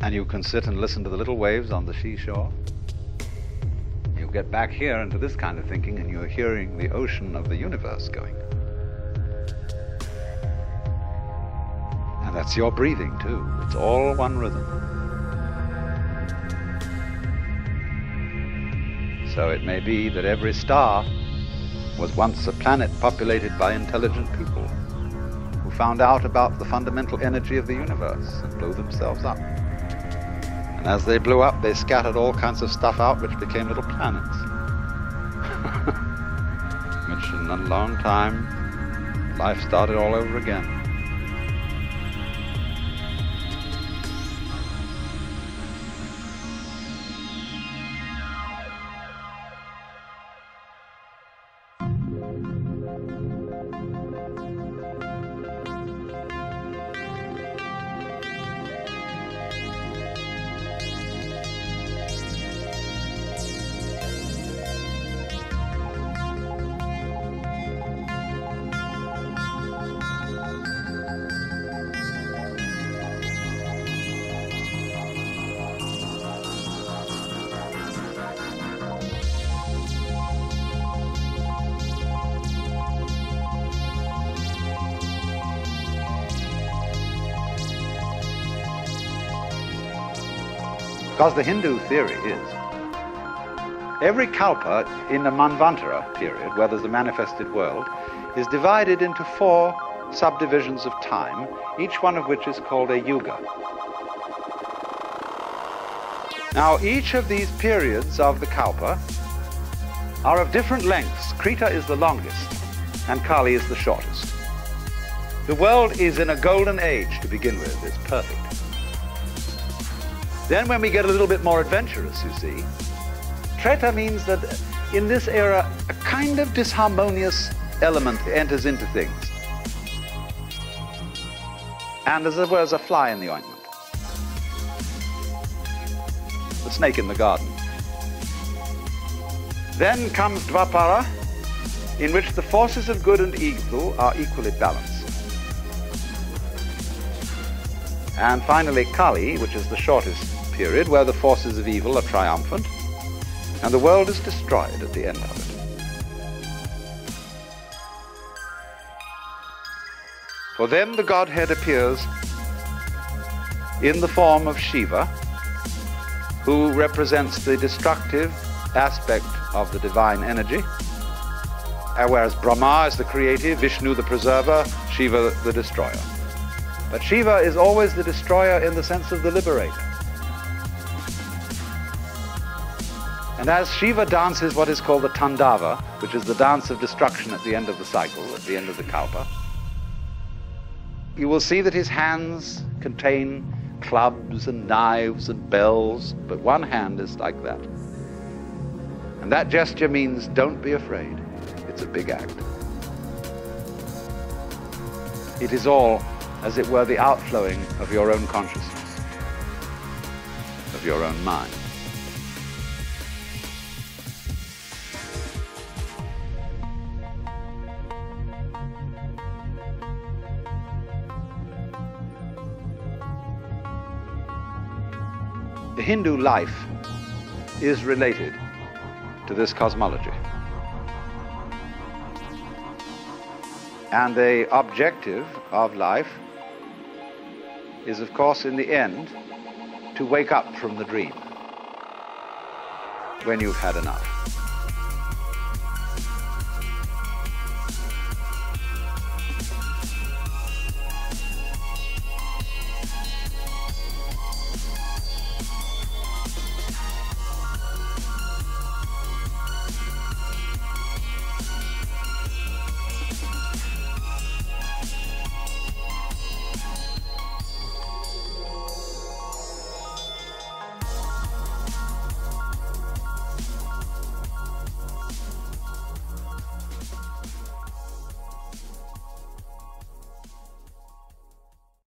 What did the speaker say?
and you can sit and listen to the little waves on the seashore. You get back here into this kind of thinking, and you're hearing the ocean of the universe going. And that's your breathing, too. It's all one rhythm. So it may be that every star was once a planet populated by intelligent people who found out about the fundamental energy of the universe and blew themselves up. And as they blew up, they scattered all kinds of stuff out which became little planets. which in a long time, life started all over again. Because the Hindu theory is every kalpa in the Manvantara period, where there's a manifested world, is divided into four subdivisions of time, each one of which is called a yuga. Now, each of these periods of the kalpa are of different lengths. Krita is the longest, and Kali is the shortest. The world is in a golden age to begin with. It's perfect. Then when we get a little bit more adventurous, you see, Treta means that in this era, a kind of disharmonious element enters into things. And as it were, as a fly in the ointment. The snake in the garden. Then comes Dvapara, in which the forces of good and evil are equally balanced. And finally, Kali, which is the shortest period where the forces of evil are triumphant and the world is destroyed at the end of it. For them the Godhead appears in the form of Shiva, who represents the destructive aspect of the divine energy, uh, whereas Brahma is the creative, Vishnu the preserver, Shiva the destroyer. But Shiva is always the destroyer in the sense of the liberator. And as Shiva dances what is called the Tandava, which is the dance of destruction at the end of the cycle, at the end of the Kalpa, you will see that his hands contain clubs and knives and bells, but one hand is like that. And that gesture means don't be afraid. It's a big act. It is all, as it were, the outflowing of your own consciousness, of your own mind. The Hindu life is related to this cosmology. And the objective of life is, of course, in the end, to wake up from the dream when you've had enough.